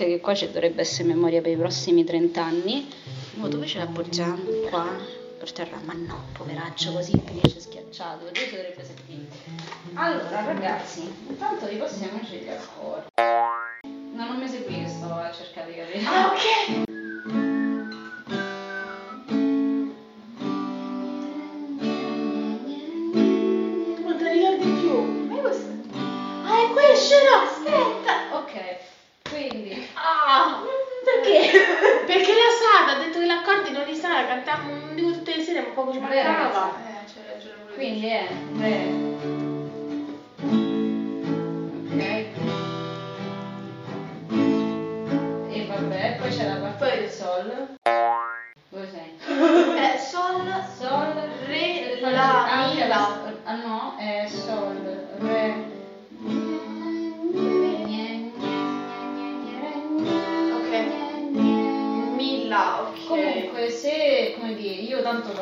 anche che qua ci dovrebbe essere memoria per i prossimi 30 anni. Ma dove ce l'appoggiamo? Qua, per terra, ma no, poveraccio, così finisce schiacciato, vedete si dovrebbe sentire. Allora, ragazzi, intanto ripassiamoci gli accordi. No, non mi seguì che sto a cercare di capire. Ah, ok. Cantiamo, tutte le sere, ma poco ci Vabbè, mancava. Eh, c'è ragione Quindi è re. Ok. E vabbè, poi c'è la parte Poi- del sol. Dove sei? Eh, sol, Sol, re, Ah, la, mi, la. Ah no, è sol,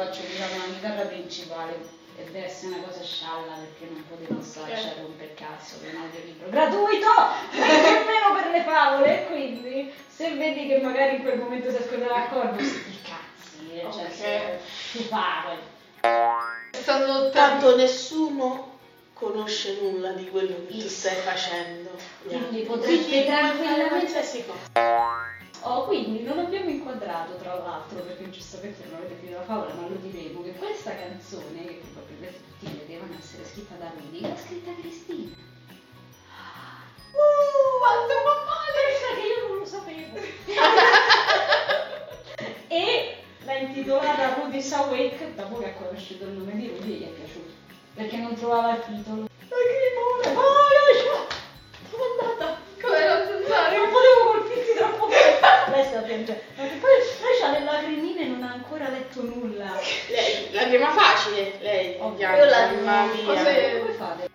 faccio diciamo la chitarra principale e deve essere una cosa scialla perché non potevo starci a rompere cazzo per un audiolibro gratuito nemmeno per le favole quindi se vedi che magari in quel momento si ascolta l'accordo sti cazzi eh, cioè Ok. se tu fai Sono tanto nessuno conosce nulla di quello che tu stai facendo. Quindi puoi fare tranquillamente- qualsiasi cosa. Oh, quindi non abbiamo inquadrato tra l'altro, perché giustamente non avete finito la favola, ma lo diremo, che questa canzone, che probabilmente tutti vedevano essere scritta da Rudy, l'ha scritta Cristina. Uh, quanto fa male! Pensa che io non lo sapevo. e l'ha intitolata Rudy's Awake, dopo che ha conosciuto il nome di Rudy gli è piaciuto, perché non trovava il titolo. Sta piangendo. Perché poi lei ha le lacrimine e non ha ancora letto nulla. Lei, la prima facile, lei. Piange, io la- mamma mia. Come fate?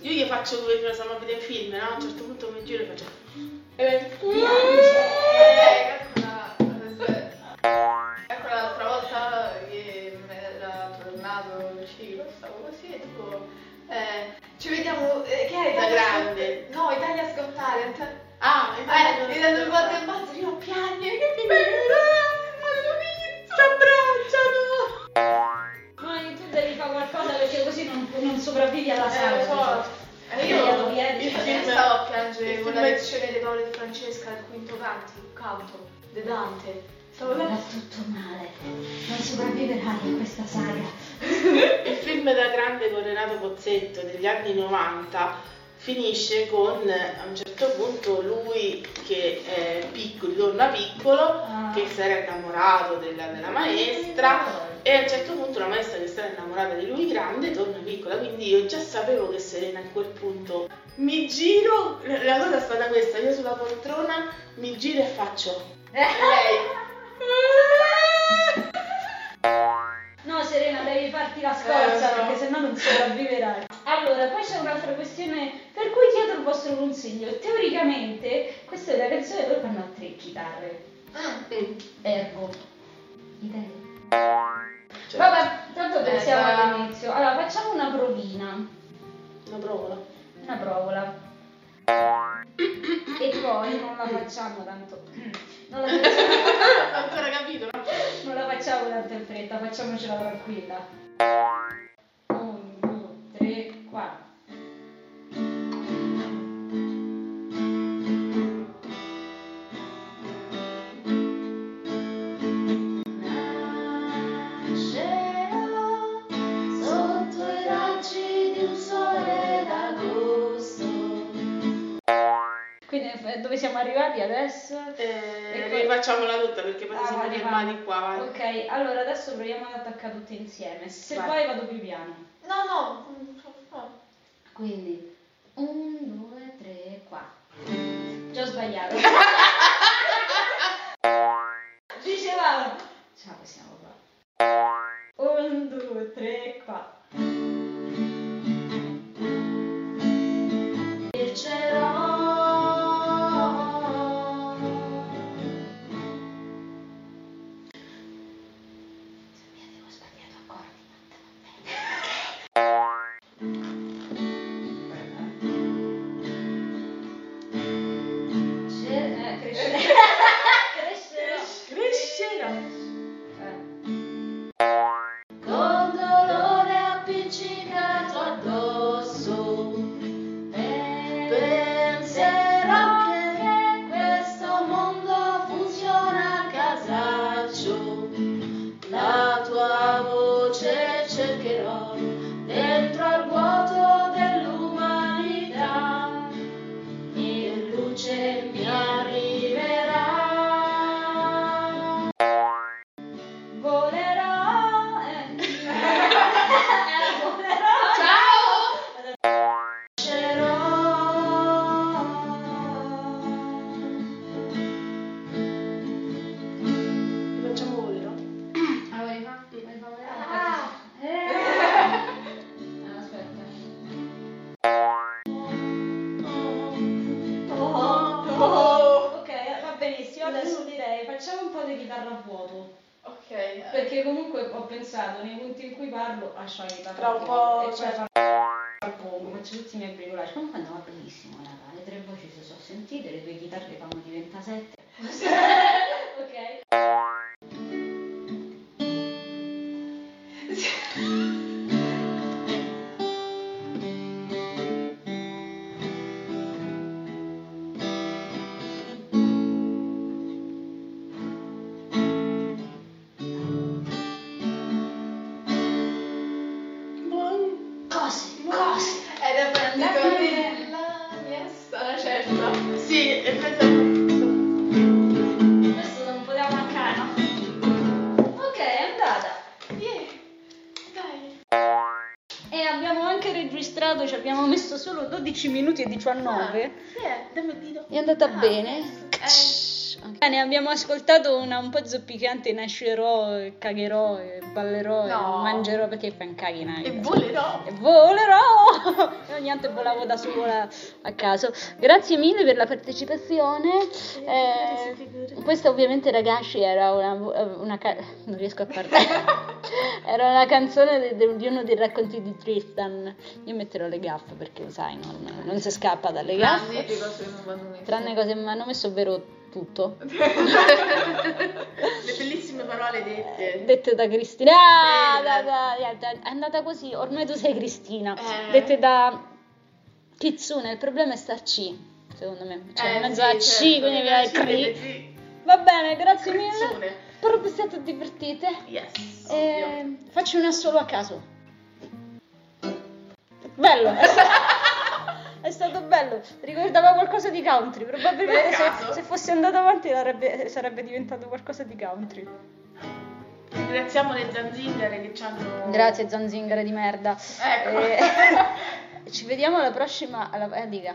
Io gli faccio come che stiamo a vedere un film, no? A un certo punto mi giro e faccio. E Ecco l'altra volta che mi era tornato il ciclo, stavo così e tipo, eh, ci vediamo, eh, che è Da Italia grande. Scott- No, Italia Scott Talent. Ah, Eh, mi danno il sopravvivi alla Eh, sala. lo so. Eh, Io, tagliato piedi, io film- stavo a piangere con la lezione di Paolo e Francesca, il quinto canto, canto, De Dante. Stavo Va là. tutto male. Non sopravviverai in questa saga. Il film da grande con Renato Pozzetto degli anni 90 finisce con a un certo punto lui che è piccolo, torna piccolo, Ah. che si era innamorato della, della maestra e a un certo punto la maestra che era innamorata di lui grande torna piccola, quindi io già sapevo che Serena a quel punto mi giro, la cosa è stata questa, io sulla poltrona mi giro e faccio lei. No Serena, devi farti la scorza Eh, so. perché sennò non sopravviverai. Allora, poi c'è un'altra questione per cui chiedo il vostro consiglio. Teoricamente, questa è una canzone dove fanno tre chitarre. Mm. Ergo. Idee. Cioè, Vabbè, tanto Eh, pensiamo va. all'inizio. Allora, facciamo una provina. Una provola. Una provola. E poi non la facciamo tanto. Non la facciamo, ho ancora capito, no? non la facciamo tanto in fretta, facciamocela tranquilla. Siamo arrivati adesso? Eh, E poi- rifacciamola tutta perché poi Ah, siamo vai, riarmati qua, vai. Ok, allora adesso proviamo ad attaccare tutte insieme. Se Vai. vai vado più piano. No, no, no. Quindi, un, due, tre, quattro. Già ho sbagliato. Dicevamo. Ce la possiamo fare. Un, due, tre, Perché comunque ho pensato, nei punti in cui parlo, la chitarra Tra a un po', e cioè- farò poco, faccio tutti i miei bricolage. Comunque andava benissimo, raga. Le tre voci si sono sentite, le due chitarre fanno di 27. messo solo 12 minuti e 19. Sì, eh, dammi il dito. È andata Ah, bene. eh. Bene, abbiamo ascoltato una un po' zoppicante, nascerò, cagherò, ballerò, No. mangerò perché fa un caghi E volerò. E volerò! E ogni tanto volavo da sola a caso. Grazie mille per la partecipazione. Eh, questa ovviamente ragazzi era una, una ca- non riesco a parlare. era una canzone di uno dei racconti di Tristan. Io metterò le gaffe perché sai, non, non si scappa dalle gaffe. Tranne cose che mi hanno messo ovvero tutto. Le bellissime parole dette. Dette da Cristina. Ah, da- è andata così, ormai tu sei Cristina. Eh. Dette da Kitsune, il problema è sta C, secondo me. Cioè, Eh, in mezzo sì, a C, certo, quindi viene essere Cri. Va bene, grazie mille. Kitsune. Spero vi siate divertite. Yes, Eh, ovvio. faccio una solo a caso. Bello, stato, è stato bello. Ricordava qualcosa di country. Probabilmente se, se fosse andato avanti sarebbe, sarebbe diventato qualcosa di country. Ringraziamo le zanzingare che ci hanno... Grazie zanzingare di merda. Ecco. Eh, ci vediamo alla prossima. Alla, eh, dica.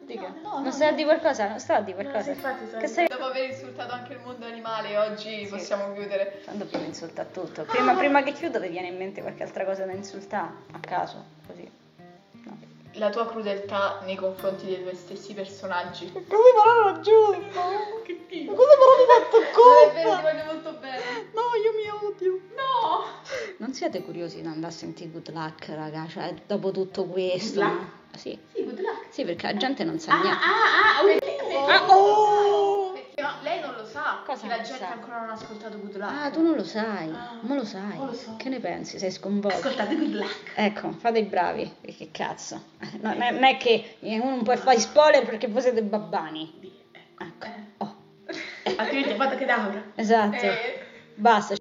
Dica. no, no, non no, stai a no. dire qualcosa? Non sta No, qualcosa? sì, infatti, che stai Dopo aver insultato anche il mondo animale, oggi Sì. possiamo chiudere. Quando prima insulta tutto. Prima, prima che chiudo vi viene in mente qualche altra cosa da insultare? A caso, così. La tua crudeltà nei confronti dei tuoi stessi personaggi. Come però ragione? Che Ma tipo? cosa però mi hai fatto Non è vero, ti colpa? voglio molto bene. No, io mi odio. No! Non siete curiosi di andare a sentire Good Luck, raga? Cioè, dopo tutto questo. Good Luck? Sì. Sì, good luck. Sì, perché la gente non sa Ah, niente. ah, ah, ok. Ah, oh! Che la non gente sa? ancora non ha ascoltato Good Luck. Ah, tu non lo sai, Ah, ma lo sai. non lo so. Che ne pensi? Sei sconvolto. Ascoltate Good Luck. Ecco, fate i bravi. Che cazzo. No, non è che uno non può fare spoiler perché voi siete babbani. Ecco. Oh, Altrimenti guarda che esatto. Eh, Basta.